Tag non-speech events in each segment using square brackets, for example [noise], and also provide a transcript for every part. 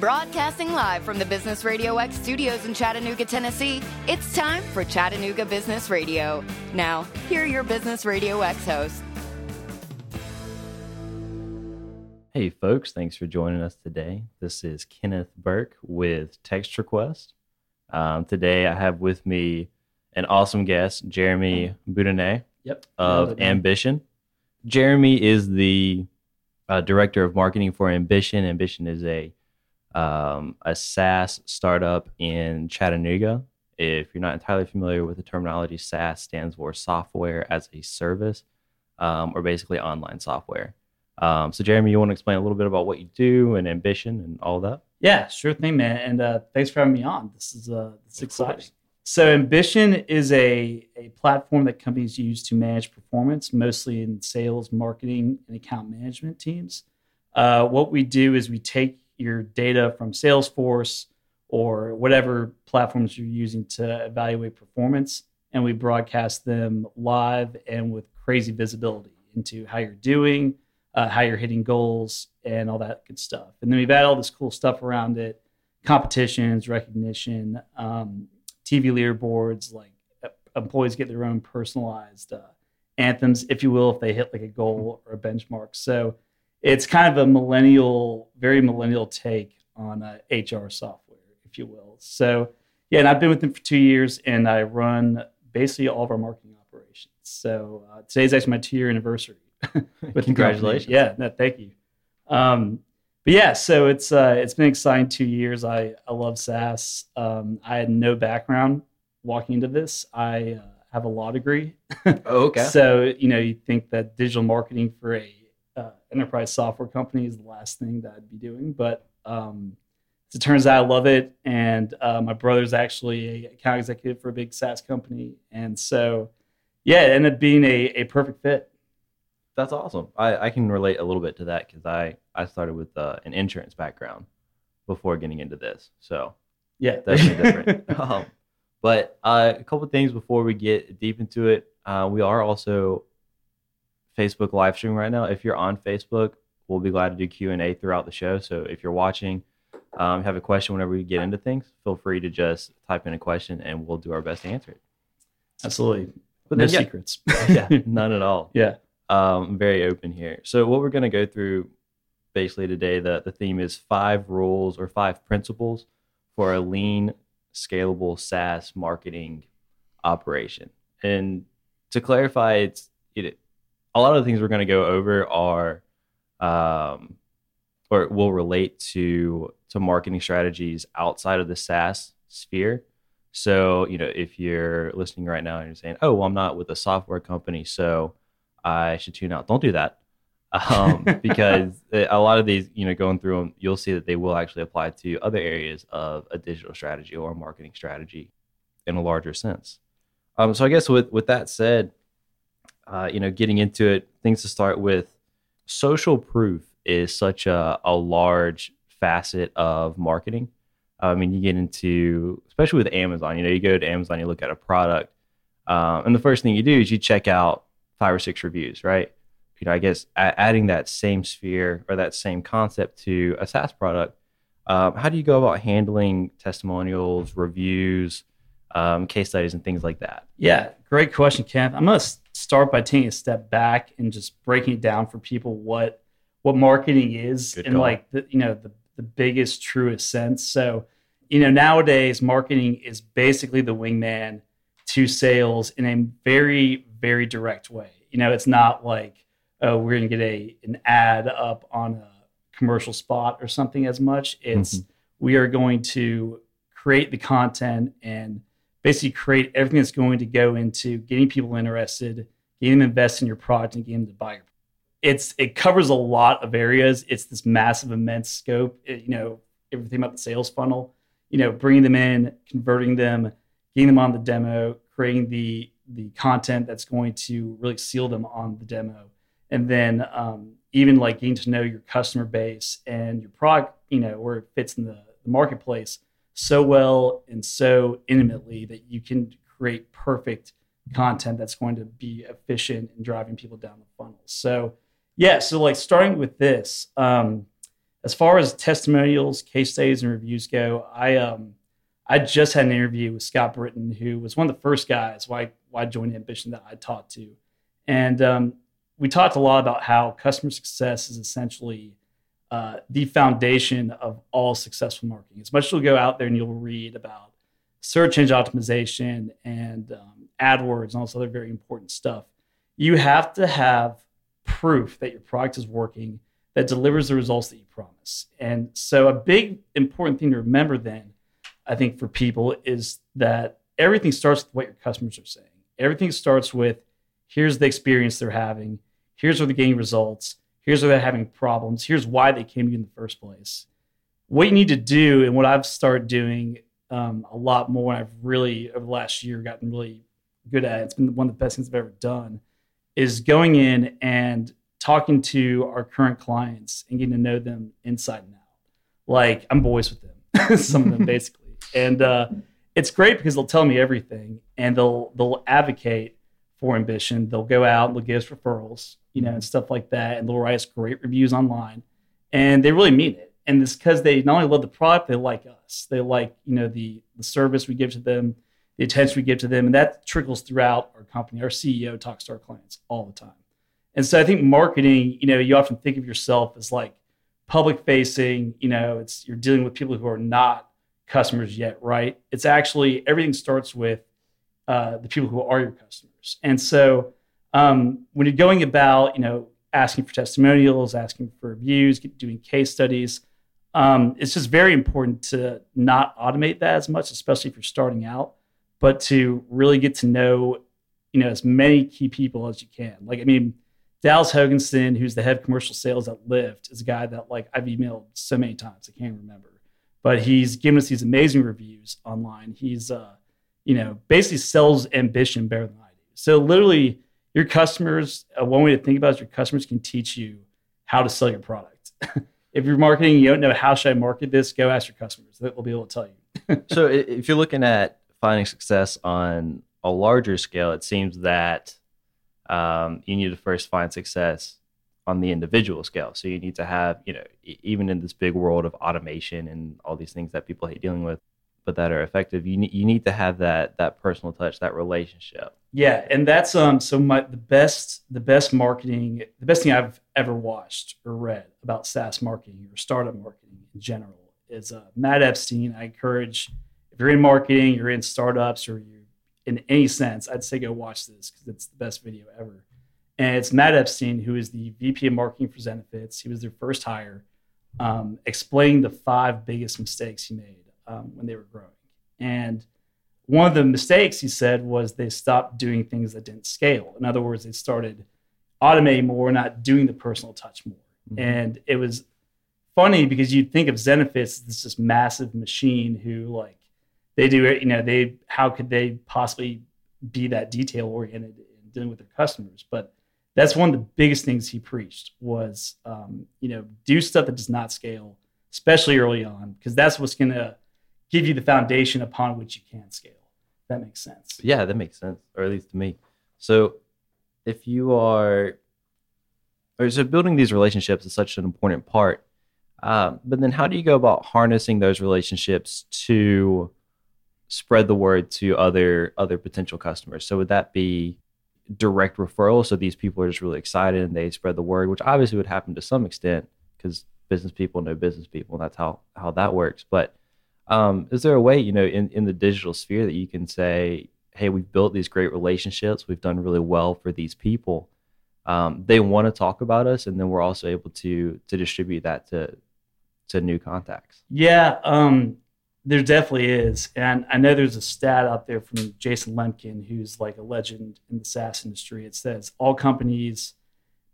Broadcasting live from the Business Radio X studios in Chattanooga, Tennessee, it's time for Chattanooga Business Radio. Now, here are your Business Radio X hosts. Hey, folks, thanks for joining us today. This is Kenneth Burke with Text Request. Um, today, I have with me an awesome guest, Jeremy Boudinot Yep. of it. Ambition. Jeremy is the uh, director of marketing for Ambition. Ambition is a um, a SaaS startup in Chattanooga. If you're not entirely familiar with the terminology, SaaS stands for software as a service, um, or basically online software. Um, so, Jeremy, you want to explain a little bit about what you do and Ambition and all that? Yeah, sure thing, man. And uh, thanks for having me on. This is uh, this is exciting. course. So, Ambition is a, a platform that companies use to manage performance, mostly in sales, marketing, and account management teams. Uh, what we do is we take your data from Salesforce or whatever platforms you're using to evaluate performance, and we broadcast them live and with crazy visibility into how you're doing, uh, how you're hitting goals, and all that good stuff. And then we've added all this cool stuff around it competitions, recognition, um, TV leaderboards, like uh, employees get their own personalized uh, anthems, if you will, if they hit like a goal or a benchmark. So it's kind of a millennial, very millennial take on uh, HR software, if you will. So yeah, and I've been with them for two years, and I run basically all of our marketing operations. So uh, today's actually my two-year anniversary. [laughs] with. Congratulations. Yeah, no, thank you. Um, but yeah, so it's uh, it's been exciting two years. I I love SaaS. Um, I had no background walking into this. I uh, have a law degree. Oh, [laughs] So you know, you think that digital marketing for a uh, enterprise software company is the last thing that I'd be doing, but um, as it turns out, I love it. And uh, my brother's actually a account executive for a big SaaS company, and so yeah, it ended up being a, a perfect fit. That's awesome. I, I can relate a little bit to that because I, I started with uh, an insurance background before getting into this. So Yeah, definitely different. [laughs] um, but uh, a couple of things before we get deep into it. Uh, we are also Facebook live stream right now. If you're on Facebook, we'll be glad to do Q and A throughout the show. So if you're watching, um, have a question whenever we get into things, feel free to just type in a question and we'll do our best to answer it. Absolutely. But no yeah, secrets. [laughs] [laughs] yeah, none at all. yeah. um, very open here. So what we're going to go through basically today, the, the theme is five rules or five principles for a lean, scalable SaaS marketing operation. And to clarify, it's it, a lot of the things we're going to go over are um, or will relate to to marketing strategies outside of the SaaS sphere. So, you know, if you're listening right now and you're saying, "Oh, well, I'm not with a software company, so I should tune out. Don't do that. Um, [laughs] because a lot of these, you know, going through them, you'll see that they will actually apply to other areas of a digital strategy or a marketing strategy in a larger sense. Um, so I guess with, with that said, uh, you know, getting into it, things to start with, social proof is such a, a large facet of marketing. I mean, you get into, especially with Amazon, you know, you go to Amazon, you look at a product, um, and the first thing you do is you check out five or six reviews, right? You know, I guess adding that same sphere or that same concept to a SaaS product, um, how do you go about handling testimonials, reviews, um, case studies, and things like that? Yeah, great question. I'm going to start by taking a step back and just breaking it down for people what what marketing is Good in call. like the you know the the biggest truest sense. So, you know, nowadays marketing is basically the wingman to sales in a very very direct way. You know, it's not like oh we're going to get a an ad up on a commercial spot or something as much. It's Mhm. we are going to create the content and basically create everything that's going to go into getting people interested, getting them invested in your product, and getting them to buy your. It's it covers a lot of areas. It's this massive, immense scope. It- you know everything about the sales funnel. You know, bringing them in, converting them, getting them on the demo, creating the the content that's going to really seal them on the demo, and then um, even like getting to know your customer base and your product. You know where it fits in the, the marketplace so well and so intimately that you can create perfect content that's going to be efficient in driving people down the funnel. So, yeah, so like starting with this, um, as far as testimonials, case studies, and reviews go, I um, I just had an interview with Scott Britton, who was one of the first guys why why I joined Ambition that I talked to, and um, we talked a lot about how customer success is essentially uh, the foundation of all successful marketing. As much as you'll go out there and you'll read about search engine optimization and um, AdWords and all this other very important stuff, you have to have proof that your product is working that delivers the results that you promise. And so, a big important thing to remember then, I think, for people is that everything starts with what your customers are saying. Everything starts with here's the experience they're having, here's where they're getting results, here's where they're having problems, here's why they came to you in the first place. What you need to do, and what I've started doing um, a lot more, I've really, over the last year, gotten really good at, it's been one of the best things I've ever done, is going in and talking to our current clients and getting to know them inside and out. Like I'm boys with them, [laughs] some of them [laughs] basically, and uh, it's great because they'll tell me everything and they'll they'll advocate for ambition. They'll go out and they'll give us referrals, you know, and stuff like that, and they'll write us great reviews online, and they really mean it. And it's because they not only love the product, they like us. They like you know the the service we give to them, the attention we give to them, and that trickles throughout our company. Our CEO talks to our clients all the time. And so I think marketing, you know, you often think of yourself as like public facing, you know, it's you're dealing with people who are not customers yet, right? It's actually everything starts with uh, the people who are your customers. And so um, when you're going about, you know, asking for testimonials, asking for reviews, doing case studies, um, it's just very important to not automate that as much, especially if you're starting out, but to really get to know, you know, as many key people as you can. Like, I mean, Dallas Hoganson, who's the head of commercial sales at Lyft, is a guy that like I've emailed so many times I can't remember, but he's given us these amazing reviews online. He's uh, you know, basically sells ambition better than I do. So literally, your customers. Uh, one way to think about it is your customers can teach you how to sell your product. [laughs] if you're marketing, you don't know how should I market this, go ask your customers. They'll be able to tell you. [laughs] so if you're looking at finding success on a larger scale, it seems that um, you need to first find success on the individual scale. So you need to have, you know, even in this big world of automation and all these things that people hate dealing with, but that are effective, you need, you need to have that that personal touch, that relationship. Yeah, and that's um so my the best the best marketing the best thing I've ever watched or read about SaaS marketing or startup marketing in general is uh, Matt Epstein. I encourage if you're in marketing, you're in startups, or you're in any sense, I'd say go watch this because it's the best video ever. And it's Matt Epstein, who is the VP of marketing for Zenefits. He was their first hire, um, explaining the five biggest mistakes he made um, when they were growing. And one of the mistakes he said was they stopped doing things that didn't scale. In other words, they started automating more, not doing the personal touch more. Mm-hmm. And it was funny because you'd think of Zenefits as this massive machine who like they do it. You know, they how could they possibly be that detail oriented in dealing with their customers? But that's one of the biggest things he preached was, um, you know, do stuff that does not scale, especially early on, because that's what's going to give you the foundation upon which you can scale. That makes sense. Yeah, that makes sense, or at least to me. So, if you are, or so building these relationships is such an important part. Um, but then, how do you go about harnessing those relationships to spread the word to other other potential customers. So would that be direct referral? So these people are just really excited and they spread the word, which obviously would happen to some extent because business people know business people, and that's how how that works. But um, is there a way, you know, in in the digital sphere that you can say, hey, we've built these great relationships, we've done really well for these people. Um, they want to talk about us, and then we're also able to to distribute that to to new contacts. Yeah, um, there definitely is. And I know there's a stat out there from Jason Lemkin, who's like a legend in the SaaS industry. It says all companies,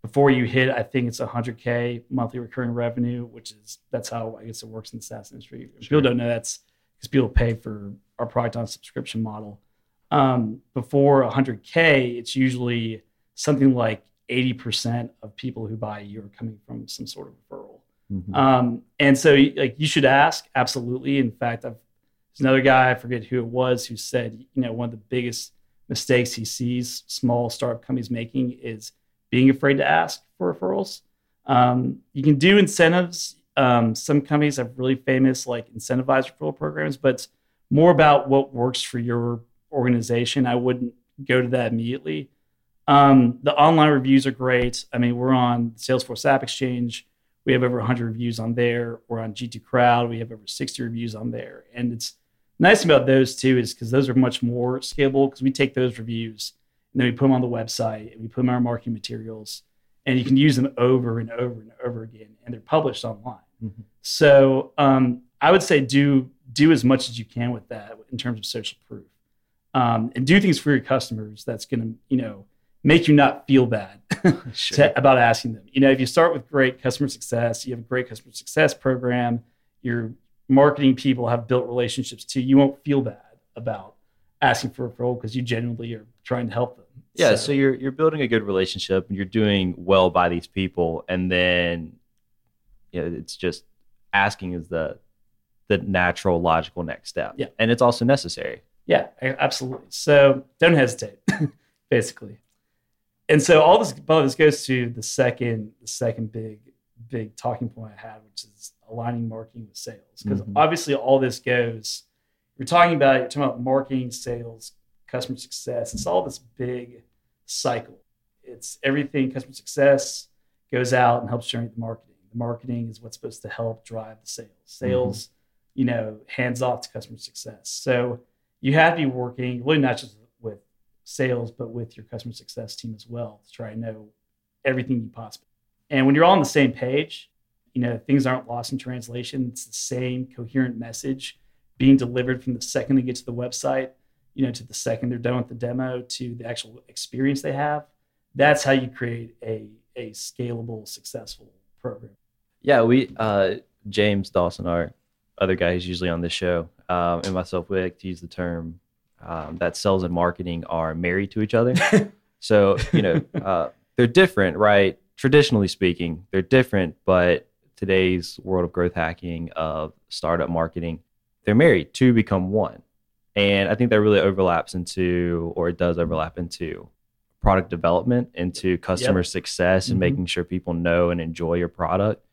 before you hit, I think it's 100K monthly recurring revenue, which is, that's how I guess it works in the SaaS industry. Sure. People don't know that's because people pay for our product on a subscription model. Um, before 100K, it's usually something like 80% of people who buy you are coming from some sort of referral. Mm-hmm. Um, and so, like, you should ask. Absolutely. In fact, I've, there's another guy, I forget who it was, who said, you know, one of the biggest mistakes he sees small startup companies making is being afraid to ask for referrals. Um, you can do incentives. Um, some companies have really famous like incentivized referral programs, but it's more about what works for your organization. I wouldn't go to that immediately. Um, the online reviews are great. I mean, we're on Salesforce App Exchange. We have over 100 reviews on there. We're on G2 Crowd. We have over 60 reviews on there. And it's nice about those too is because those are much more scalable because we take those reviews and then we put them on the website and we put them in our marketing materials and you can use them over and over and over again and they're published online. Mm-hmm. So um, I would say do do as much as you can with that in terms of social proof um, and do things for your customers that's going to you know make you not feel bad [laughs] sure. to, about asking them. You know, if you start with great customer success, you have a great customer success program, your marketing people have built relationships too, you won't feel bad about asking for a referral because you genuinely are trying to help them. Yeah, so. so you're you're building a good relationship and you're doing well by these people, and then you know, it's just asking is the the natural logical next step. Yeah, and it's also necessary. Yeah, absolutely. So don't hesitate, [laughs] basically and so all this, all this goes to the second, the second big, big talking point I had, which is aligning marketing with sales. Because mm-hmm. obviously, all this goes. You're talking about you're talking about marketing, sales, customer success. It's all this big cycle. It's everything. Customer success goes out and helps generate the marketing. The marketing is what's supposed to help drive the sales. Mm-hmm. Sales, mm-hmm. you know, hands off to customer success. So you have to be working really not just with sales, but with your customer success team as well to try and know everything you possibly. And when you're all on the same page, you know things aren't lost in translation. It's the same coherent message being delivered from the second they get to the website, you know, to the second they're done with the demo to the actual experience they have. That's how you create a a scalable, successful program. Yeah, we uh, James Dawson, our other guy who's usually on this show, um, and myself, we like to use the term um, that sales and marketing are married to each other. [laughs] so, you know, uh, they're different, right? Traditionally speaking, they're different, but today's world of growth hacking, of startup marketing, they're married to become one. And I think that really overlaps into, or it does overlap into product development, into customer yep. success, and mm-hmm. making sure people know and enjoy your product,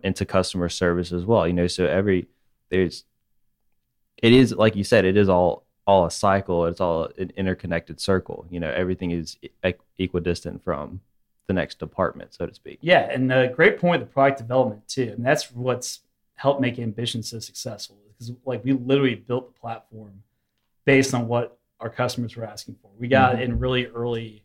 into customer service as well. You know, so every, there's, it is, like you said, it is all all a cycle. It's all an interconnected circle. You know, everything is equidistant from the next department, so to speak. Yeah, and a great point, the product development too, and that's what's helped make Ambition so successful. Because like we literally built the platform based on what our customers were asking for. We got mm-hmm. in really early,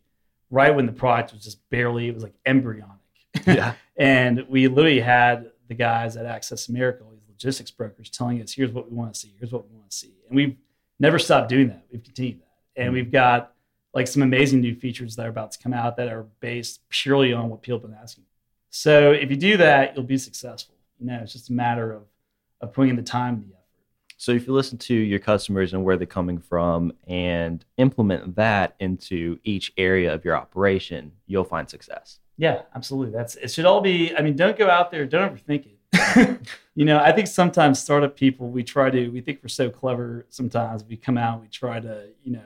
right when the product was just barely, it was like embryonic. Yeah, [laughs] and we literally had the guys at Access America, these logistics brokers, telling us, "Here's what we want to see. Here's what we want to see," and we've never stopped doing that. We've continued that. And mm-hmm. we've got like some amazing new features that are about to come out that are based purely on what people have been asking. So if you do that, you'll be successful. You know, it's just a matter of of putting in the time the effort. So if you listen to your customers and where they're coming from and implement that into each area of your operation, you'll find success. Yeah, absolutely. That's it should all be I mean, don't go out there, don't overthink it. [laughs] you know, I think sometimes startup people, we try to, we think we're so clever. Sometimes we come out, we try to, you know,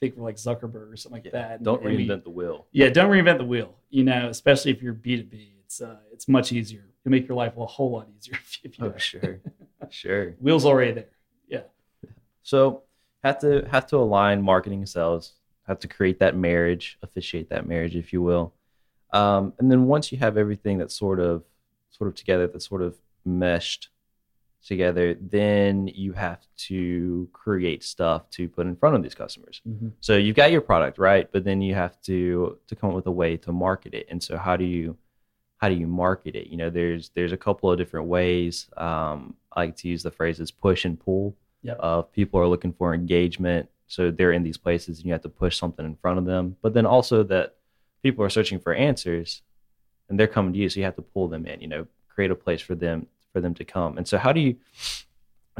think we're like Zuckerberg or something like yeah, that. Don't reinvent we, the wheel. Yeah, don't reinvent the wheel. You know, especially if you're B two B, it's uh, it's much easier. To make your life a whole lot easier [laughs] if, you. Oh, sure, [laughs] sure. Wheels already there. Yeah. So have to have to align marketing and sales. Have to create that marriage, officiate that marriage, if you will. Um, and then once you have everything that's sort of sort of together, that's sort of meshed together, then you have to create stuff to put in front of these customers. Mm-hmm. So you've got your product, right? But then you have to to come up with a way to market it. And so how do you how do you market it? You know, there's there's a couple of different ways. Um, I like to use the phrases push and pull. Yep. Uh, people are looking for engagement, so they're in these places, and you have to push something in front of them. But then also that people are searching for answers, and they're coming to you, so you have to pull them in. You know, create a place for them for them to come. And so, how do you,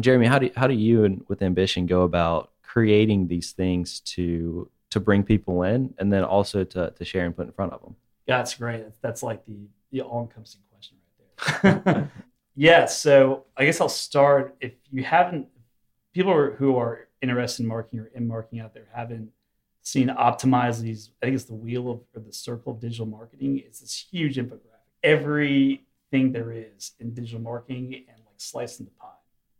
Jeremy? How do how do you and with ambition go about creating these things to to bring people in, and then also to to share and put in front of them? Yeah, that's great. That's like the the all encompassing question right there. [laughs] yeah. So I guess I'll start. If you haven't, people who are interested in marketing or in marketing out there haven't seen optimize these. I think it's the wheel of or the circle of digital marketing. It's this huge infographic. Every thing there is in digital marketing and like slicing the pie.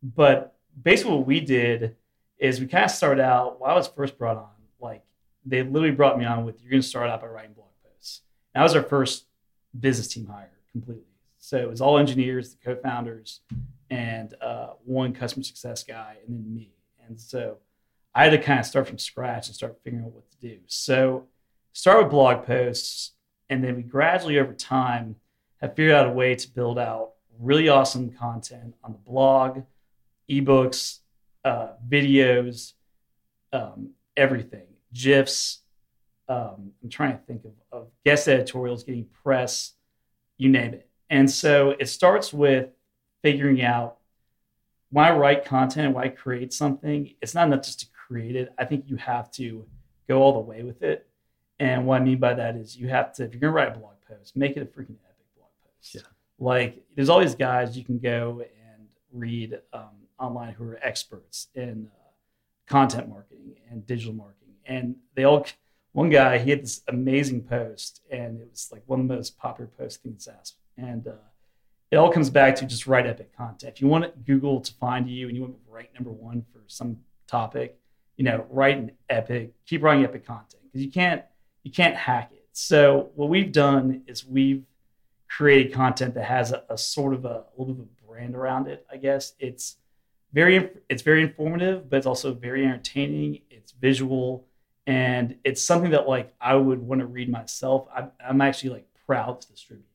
But basically, what we did is we kind of started out when I was first brought on, like they literally brought me on with you're going to start out by writing blog posts. And that was our first business team hire completely. So it was all engineers, the co-founders, and uh, one customer success guy, and then me. And so I had to kind of start from scratch and start figuring out what to do. So start with blog posts, and then we gradually over time have figured out a way to build out really awesome content on the blog, ebooks, uh, videos, um, everything, GIFs. Um, I'm trying to think of, of guest editorials, getting press, you name it. And so it starts with figuring out why I write content, I create something, it's not enough just to create it. I think you have to go all the way with it. And what I mean by that is you have to, if you're going to write a blog post, make it a freaking epic blog post. Yeah. Like there's all these guys you can go and read um, online who are experts in uh, content marketing and digital marketing. And they all, one guy, he had this amazing post and it was like one of the most popular posts in SaaS. And uh, it all comes back to just write epic content. If you want Google to find you and you want to rank number one for some topic, you know, write an epic, keep writing epic content because you can't you can't hack it. So what we've done is we've created content that has a, a sort of a, a, little bit of a brand around it. I guess it's very it's very informative, but it's also very entertaining. It's visual, and it's something that like I would want to read myself. I'm, I'm actually like proud to distribute.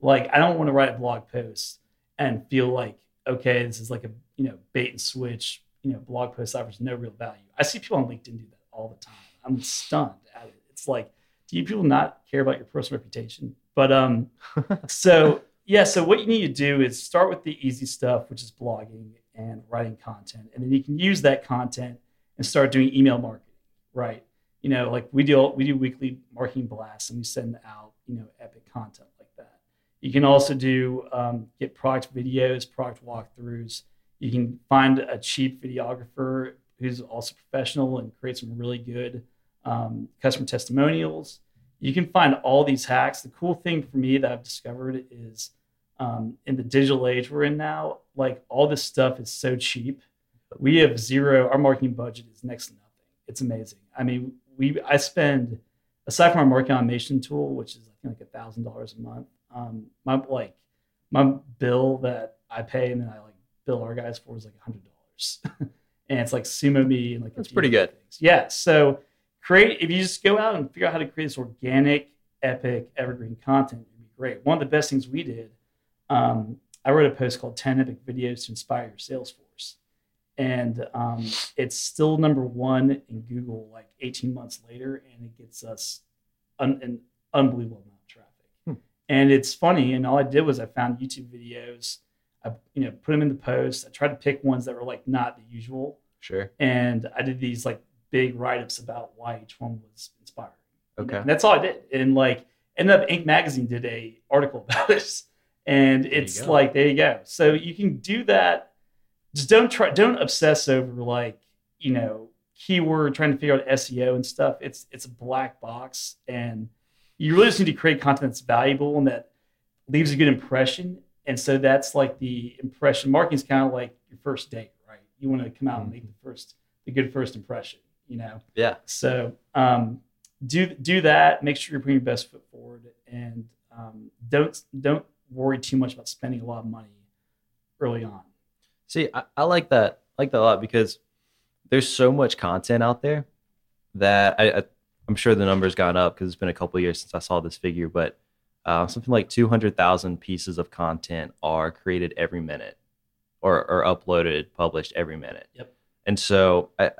Like I don't want to write a blog post and feel like okay, this is like a you know bait and switch you know blog post offers no real value. I see people on LinkedIn do that all the time. I'm stunned at it. It's like, do you people not care about your personal reputation? But um, [laughs] so yeah, so what you need to do is start with the easy stuff, which is blogging and writing content, and then you can use that content and start doing email marketing, right? You know, like we do we do weekly marketing blasts and we send out you know epic content like that. You can also do um, get product videos, product walkthroughs you can find a cheap videographer who's also professional and create some really good um, customer testimonials. You can find all these hacks. The cool thing for me that I've discovered is um, in the digital age we're in now, like all this stuff is so cheap. We have zero, our marketing budget is next to nothing. It's amazing. I mean, we I spend aside from our marketing automation tool, which is I think like a thousand dollars a month, um, my like my bill that I pay and then I like bill our guys for is like a hundred dollars, [laughs] and it's like SumoMe and like that's pretty good. Things. Yeah, so create if you just go out and figure out how to create this organic, epic, evergreen content, it'd be great. One of the best things we did, um, I wrote a post called "10 Epic Videos to Inspire Your Sales Force," and um, it's still number one in Google like 18 months later, and it gets us un- an unbelievable amount of traffic. Hmm. And it's funny, and all I did was I found YouTube videos I you know put them in the post. I tried to pick ones that were like not the usual. Sure. And I did these like big write ups about why each one was inspiring. Okay. And that's all I did. And like ended up Inc. magazine did a article [laughs] about this. And there it's like there you go. So you can do that. Just don't try don't obsess over like, you know, keyword trying to figure out SEO and stuff. It's it's a black box and you really just need to create content that's valuable and that leaves a good impression and so that's like the impression marketing is kind of like your first date, right? You want to come out and make the first, the good first impression, you know? Yeah. So um, do do that. Make sure you're putting your best foot forward, and um, don't don't worry too much about spending a lot of money early on. See, I, I like that. I like that a lot because there's so much content out there that I, I I'm sure the number's gone up because it's been a couple years since I saw this figure, but uh, something like 200,000 pieces of content are created every minute or, or uploaded, published every minute. Yep. And so, I,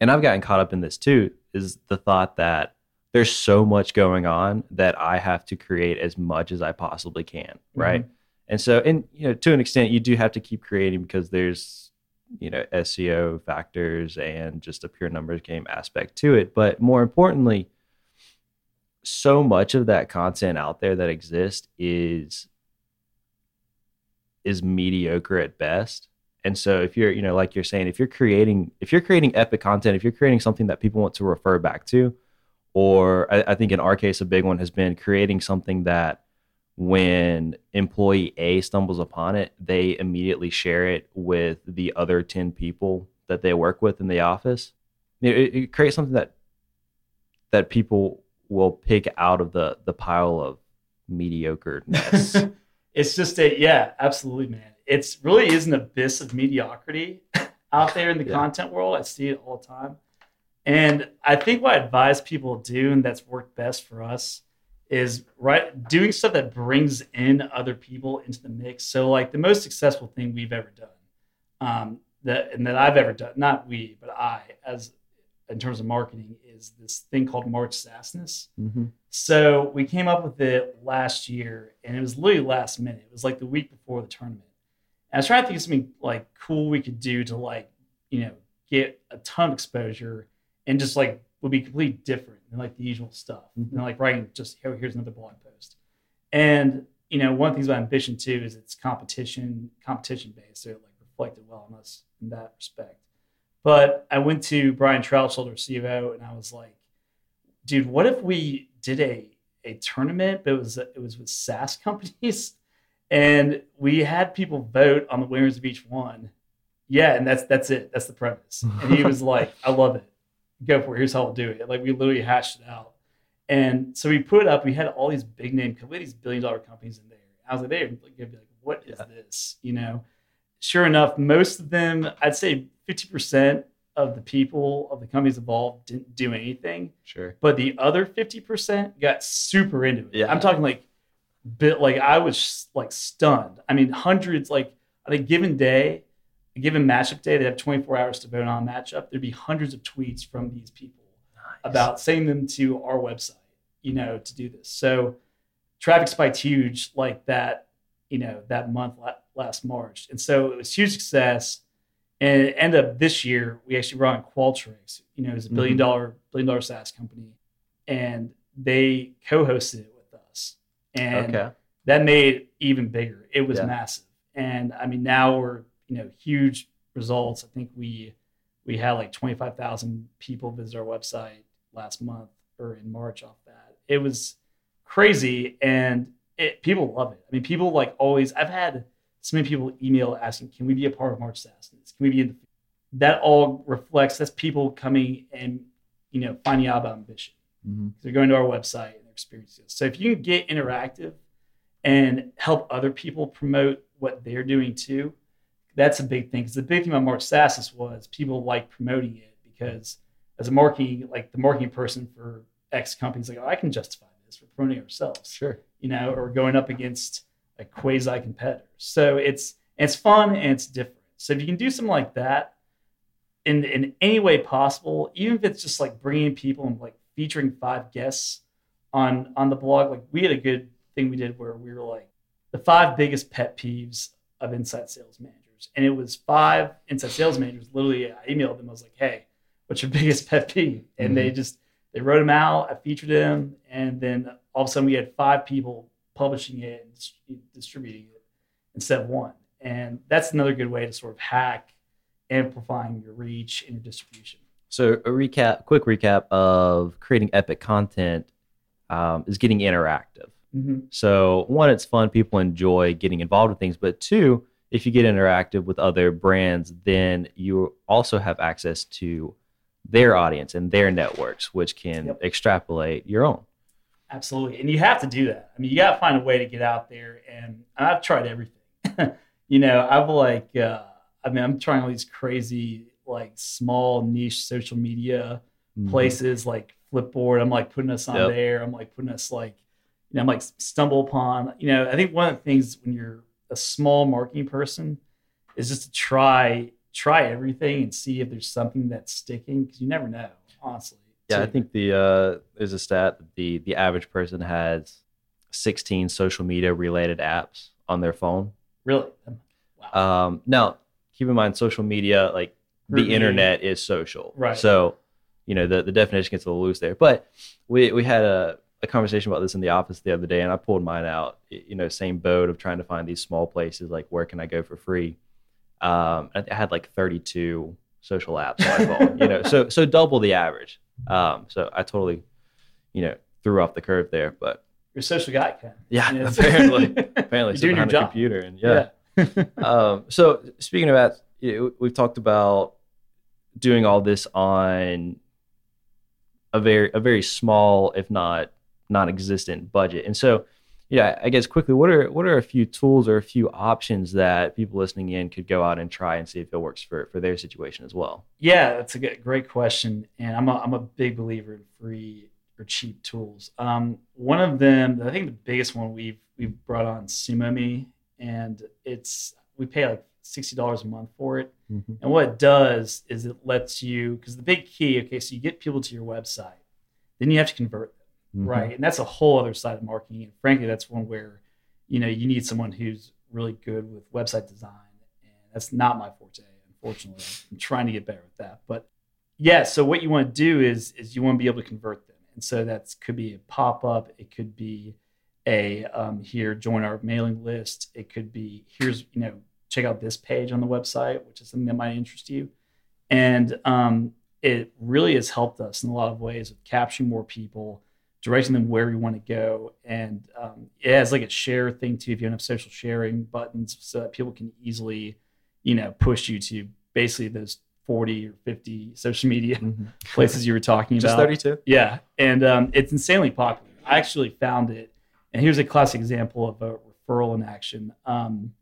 and I've gotten caught up in this too, is the thought that there's so much going on that I have to create as much as I possibly can. Right. Mm-hmm. And so, and, you know, to an extent, you do have to keep creating because there's, you know, SEO factors and just a pure numbers game aspect to it. But more importantly, so much of that content out there that exists is is mediocre at best. And so if you're, you know, like you're saying, if you're creating if you're creating epic content, if you're creating something that people want to refer back to, or I, I think in our case a big one has been creating something that when employee A stumbles upon it, they immediately share it with the other 10 people that they work with in the office. It, it creates something that that people will pick out of the the pile of mediocreness. [laughs] it's just a yeah, absolutely, man. It's really is an abyss of mediocrity [laughs] out there in the yeah. content world. I see it all the time. And I think what I advise people to do, and that's worked best for us, is right doing stuff that brings in other people into the mix. So like the most successful thing we've ever done, um, that and that I've ever done, not we, but I, as in terms of marketing, is this thing called March SaaSness. Mm-hmm. So we came up with it last year, and it was literally last minute. It was like the week before the tournament. And I was trying to think of something like cool we could do to like, you know, get a ton of exposure and just like would be completely different than like the usual stuff. Mm-hmm. And like writing just oh, here's another blog post. And you know, one of the things about ambition too is it's competition, competition based. So it like reflected well on us in that respect. But I went to Brian Trautschold, CFO, and I was like, dude, what if we did a a tournament, but it was it was with SaaS [laughs] companies, and we had people vote on the winners of each one. Yeah, and that's that's it. That's the premise. And he was [laughs] like, I love it go for it. Here's how we'll do it. Like we literally hashed it out. And so we put it up. We had all these big name, we had these billion dollar companies in there. I was like, they're gonna be like, what is yeah. this? You know, sure enough, most of them, I'd say 50% of the people of the companies involved didn't do anything. Sure. But the other 50% got super into it. Yeah. I'm talking like bit like I was like stunned. I mean, hundreds like on a given day, a given matchup day, they have 24 hours to vote on a matchup. There'd be hundreds of tweets from these people nice. about sending them to our website, you know, to do this. So traffic spiked huge like that, you know, that month last March. And so it was huge success. And it ended up this year, we actually brought in Qualtrics, you know, it's a billion mm-hmm. billion dollar SaaS company. And they co-hosted it with us. And okay. that made it even bigger. It was yeah. massive. And I mean, now we're you know huge results. I think we we had like 25,000 people visit our website last month or in March off that. It was crazy and it, people love it. I mean, people like always, I've had so many people email asking, can we be a part of March SaaSness? Can we be in the, that all reflects, that's people coming and, you know, finding out about ambition. Mm-hmm. They're going to our website and they're experiencing it. So if you can get interactive and help other people promote what they're doing too, that's a big thing because the big thing about March SaaSness was people like promoting it because as a marketing like the marketing person for X companies like oh, I can justify this for promoting ourselves sure. you know or going up against like quasi competitors so it's it's fun and it's different. So if you can do something like that in in any way possible even if it's just like bringing people and like featuring five guests on on the blog like we had a good thing we did where we were like the five biggest pet peeves of inside sales managers and it was five inside sales managers. Literally, I emailed them. I was like, "Hey, what's your [laughs] biggest pet peeve?" And mm-hmm. they just they wrote them out. I featured them, and then all of a sudden we had five people publishing it and distributing it instead of one. And that's another good way to sort of hack amplifying your reach and your distribution. So a recap, quick recap of creating epic content um, is getting interactive. Mm-hmm. So one, it's fun; people enjoy getting involved with things. But two, if you get interactive with other brands, then you also have access to their audience and their networks, which can yep. extrapolate your own. Absolutely. And you have to do that. I mean, you got to find a way to get out there. And I've tried everything. [laughs] you know, I've like, uh, I mean, I'm trying all these crazy, like small niche social media mm-hmm. places like Flipboard. I'm like putting us on yep. there. I'm like putting us like, you know, I'm like StumbleUpon, You know, I think one of the things when you're a small marketing person is just to try try everything and see if there's something that's sticking because you never know, honestly. Yeah. I think the uh, there's a stat that the the average person has 16 social media related apps on their phone. Really? Wow. Um, now, keep in mind, social media, like the internet, is social. Right. So, you know, the, the definition gets a little loose there. But we we had a a conversation about this in the office the other day, and I pulled mine out. You know, same boat of trying to find these small places like where can I go for free. Um, I had like 32 social apps on my phone. You know, so so double the average. Um, so I totally, you know, threw off the curve there. But you're a social guy, Ken. Yeah, You [laughs] know, [laughs] apparently, apparently, You're doing your job. computer and yeah. [laughs] um, so speaking of you know, we've talked about doing all this on a very a very small, if not non-existent budget. And so, yeah, I guess quickly, what are what are a few tools or a few options that people listening in could go out and try and see if it works for for their situation as well? Yeah, that's a good, great question, and I'm a, I'm a big believer in free or cheap tools. Um, one of them, I think the biggest one we've we've brought on SumoMe, and it's we pay like sixty dollars a month for it. And what it does is it lets you because the big key, okay, so you get people to your website, then you have to convert Mhm. right? And that's a whole other side of marketing. And frankly, that's one where you know you need someone who's really good with website design, and that's not my forte. Unfortunately, I'm trying to get better at that. But yeah, so what you want to do is is you want to be able to convert them, and so that could be a pop up, it could be a um, here join our mailing list, it could be here's you know check out this page on the website, which is something that might interest you. And um, it really has helped us in a lot of ways of capturing more people, directing them where you want to go. And um, it has like a share thing too, if you don't have social sharing buttons, so that people can easily, you know, push you to basically those 40 or 50 social media Mhm. [laughs] places you were talking about. Just thirty-two. Yeah, and um, it's insanely popular. I actually found it, and here's a classic example of a referral in action. Um,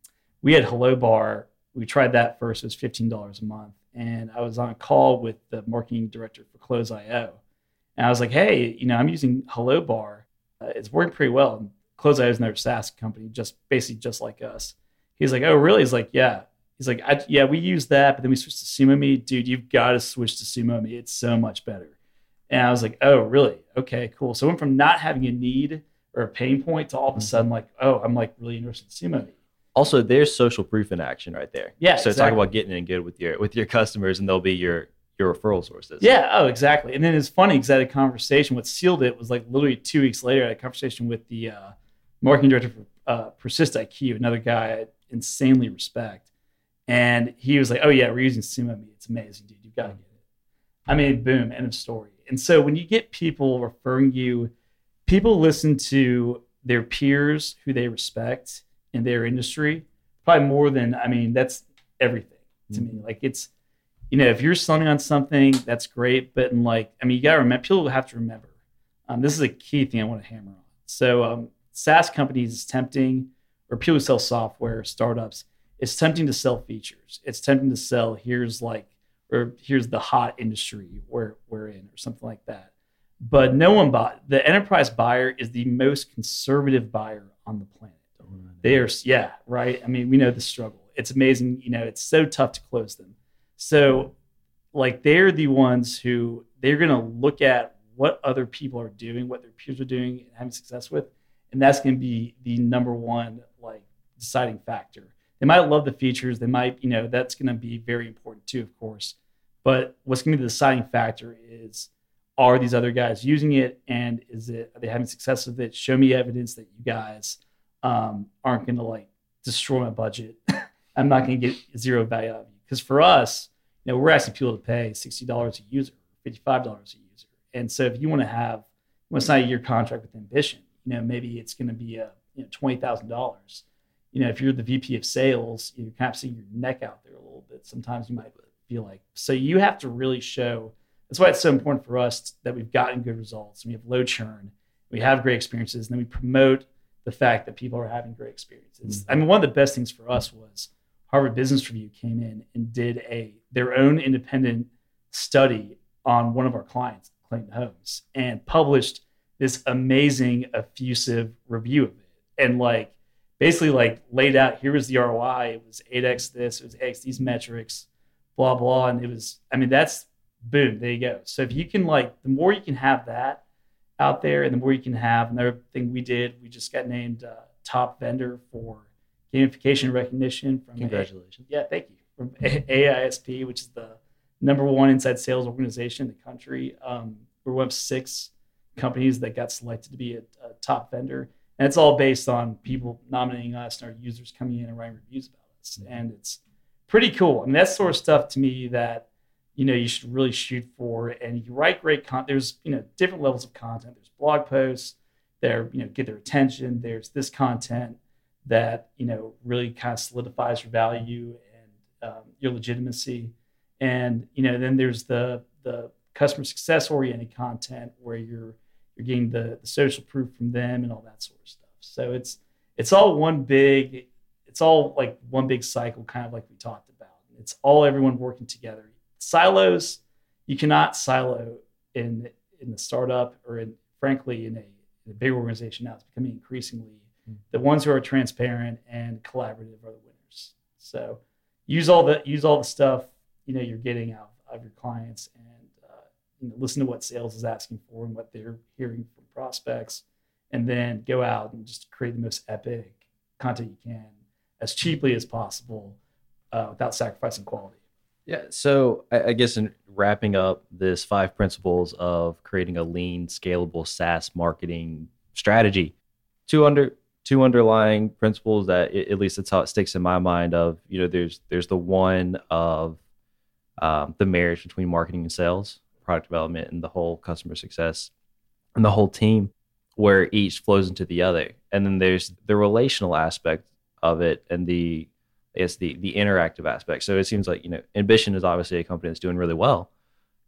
we had Hello Bar. We tried that first. It was fifteen dollars a month, and I was on a call with the marketing director for Close.io, and I was like, "Hey, you know, I'm using Hello Bar. Uh, it's working pretty well." And Close.io is another SaaS company, just basically just like us. He's like, "Oh, really?" He's like, "Yeah." He's like, I, "Yeah, we use that, but then we switched to SumoMe. Dude, you've got to switch to SumoMe. It's so much better." And I was like, oh, really? Okay, cool. So I went from not having a need or a pain point to all of a sudden like, oh, I'm like really interested in SumoMe. Also, there's social proof in action right there. Yeah, So talk about getting in good with your with your customers, and they'll be your your referral sources. Yeah, oh, exactly. And then it's funny because I had a conversation. What sealed it was like literally two weeks later, I had a conversation with the uh, marketing director for uh, PersistIQ, another guy I insanely respect. And he was like, oh, yeah, we're using SumoMe. It's amazing, dude. You've got to get it. I mean, boom, end of story. And so when you get people referring you, people listen to their peers who they respect in their industry, probably more than, I mean, that's everything to me. Like it's, you know, if you're selling on something, that's great. But in like, I mean, you gotta remember, people have to remember. Um, this is a key thing I want to hammer on. So um, SaaS companies is tempting, or people who sell software, startups, it's tempting to sell features. It's tempting to sell here's like, or here's the hot industry where we're in, or something like that. But no one bought. The enterprise buyer is the most conservative buyer on the planet. They are, yeah, right. I mean, we know the struggle. It's amazing. You know, it's so tough to close them. So, like, they're the ones who they're going to look at what other people are doing, what their peers are doing, and having success with, and that's going to be the number one like deciding factor. They might love the features. They might, you know, that's going to be very important too, of course. But what's going to be the deciding factor is are these other guys using it and is it are they having success with it? Show me evidence that you guys um, aren't going to like destroy my budget. [laughs] I'm not going to get zero value out of you because for us, you know, we're asking people to pay sixty dollars a user, fifty five dollars a user, and so if you want to have, well, it's not a year contract with Ambition, you know, maybe it's going to be a you know twenty thousand dollars. You know, if you're the VP of sales, you're kind of seeing your neck out there a little bit. Sometimes you might feel like so you have to really show. That's why it's so important for us that we've gotten good results and we have low churn, we have great experiences, and then we promote the fact that people are having great experiences. Mm-hmm. I mean, one of the best things for us was Harvard Business Review came in and did a their own independent study on one of our clients, Clayton Homes, and published this amazing effusive review of it. And like basically like laid out here was the ROI, it was 8x this, it was X these metrics, blah blah. And it was, I mean, that's boom, there you go. So if you can like the more you can have that out there and the more you can have another thing we did, we just got named uh, top vendor for gamification recognition from Congratulations. yeah, thank you. From A- AISP, which is the number one inside sales organization in the country. Um, we're one of six companies that got selected to be a, a top vendor. And it's all based on people nominating us and our users coming in and writing reviews about us. And it's pretty cool. I mean, that's sort of stuff to me that, you know, you should really shoot for. And you write great content. There's, you know, different levels of content. There's blog posts their you know get their attention. There's this content that you know really kind of solidifies your value and um, your legitimacy, and you know then there's the the customer success oriented content where you're you're getting the, the social proof from them and all that sort of stuff. So it's it's all one big it's all like one big cycle, kind of like we talked about. It's all everyone working together. Silos, you cannot silo in in the startup or in frankly in a, in a big organization now. It's becoming increasingly. The ones who are transparent and collaborative are the winners. So use all the use all the stuff you know you're getting out of your clients and you know, listen to what sales is asking for and what they're hearing from prospects, and then go out and just create the most epic content you can as cheaply as possible uh, without sacrificing quality. Yeah. So I, I guess in wrapping up this five principles of creating a lean, scalable SaaS marketing strategy, two under two underlying principles that it, at least that's how it sticks in my mind. Of you know, there's there's the one of um, the marriage between marketing and sales, product development and the whole customer success and the whole team where each flows into the other. And then there's the relational aspect of it and the I guess the the interactive aspect. So it seems like, you know, Ambition is obviously a company that's doing really well.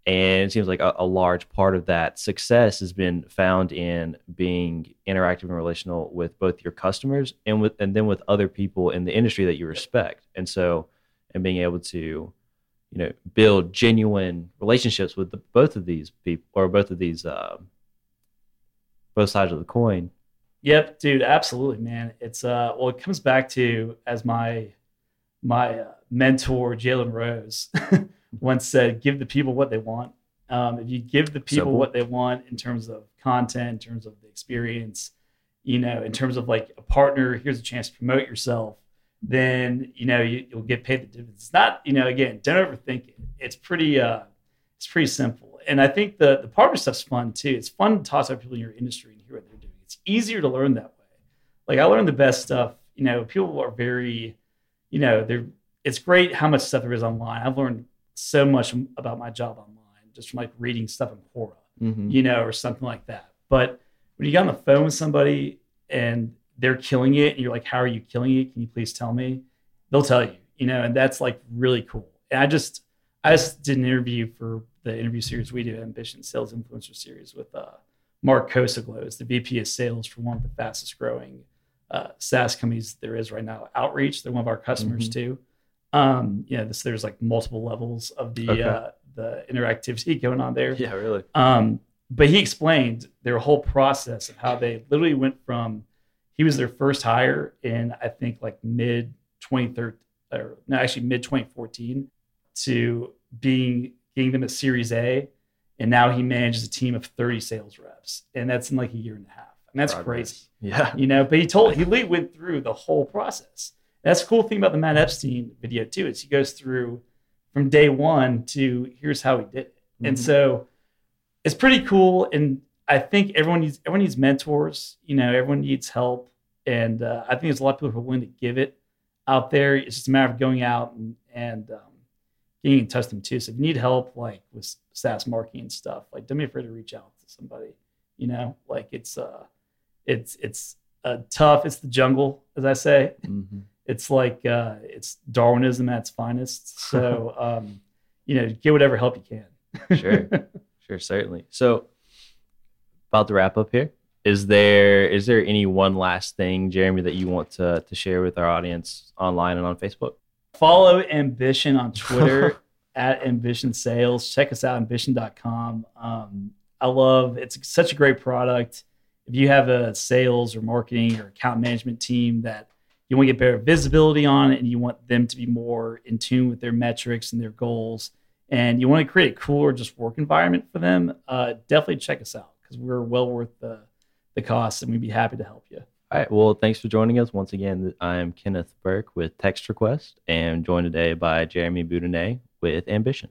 And it seems like a, a large part of that success has been found in being interactive and relational with both your customers and with and then with other people in the industry that you respect. And so and being able to you know build genuine relationships with the, both of these people or both of these uh, both sides of the coin. Yep dude absolutely man. It's uh well it comes back to as my my uh, mentor jalen rose [laughs] once said give the people what they want um, if you give the people Simple. what they want in terms of content in terms of the experience you know in terms of like a partner here's a chance to promote yourself then you know you, will get paid the dividends. It's not, you know, again, don't overthink it. It's pretty, uh, it's pretty simple. And I think the the partner stuff's fun too. It's fun to talk to people in your industry and hear what they're doing. It's easier to learn that way. Like I learned the best stuff. You know, people are very, you know, they're. It's great how much stuff there is online. I've learned so much about my job online just from like reading stuff in Quora, mm-hmm. you know, or something like that. But when you get on the phone with somebody and they're killing it and you're like how are you killing it can you please tell me they'll tell you you know and that's like really cool and i just i just did an interview for the interview series we do ambition sales influencer series with uh, mark kosoglow the vp of sales for one of the fastest growing uh, saas companies there is right now outreach they're one of our customers mm-hmm. too um yeah this, there's like multiple levels of the okay. uh, the interactivity [laughs] going on there yeah really um but he explained their whole process of how they literally went from he was their first hire in I think like mid 2013 or no actually mid 2014 to being getting them at Series A, and now he manages a team of 30 sales reps, and that's in like a year and a half, and that's Progress. crazy. Yeah, you know. But he told he went through the whole process. That's the cool thing about the Matt Epstein video too is he goes through from day one to here's how he did it, mm-hmm. and so it's pretty cool. And I think everyone needs everyone needs mentors. You know, everyone needs help, and uh, I think there's a lot of people who are willing to give it out there. It's just a matter of going out and and um, getting in touch with them too. So if you need help, like with SaaS marketing and stuff, like don't be afraid to reach out to somebody. You know, like it's uh, it's it's uh, tough. It's the jungle, as I say. Mm-hmm. It's like uh, it's Darwinism at its finest. So [laughs] um, you know, get whatever help you can. sure, [laughs] sure, certainly. So about to wrap up here. Is there is there any one last thing, Jeremy, that you want to to share with our audience online and on Facebook? Follow Ambition on Twitter [laughs] at Ambition Sales. Check us out, ambition.com. Um, I love it's such a great product. If you have a sales or marketing or account management team that you want to get better visibility on it and you want them to be more in tune with their metrics and their goals, and you want to create a cooler just work environment for them, uh, definitely check us out because we're well worth the the cost, and we'd be happy to help you. All right. Well, thanks for joining us once again. I'm Kenneth Burke with Text Request, and joined today by Jeremy Boudinot with Ambition.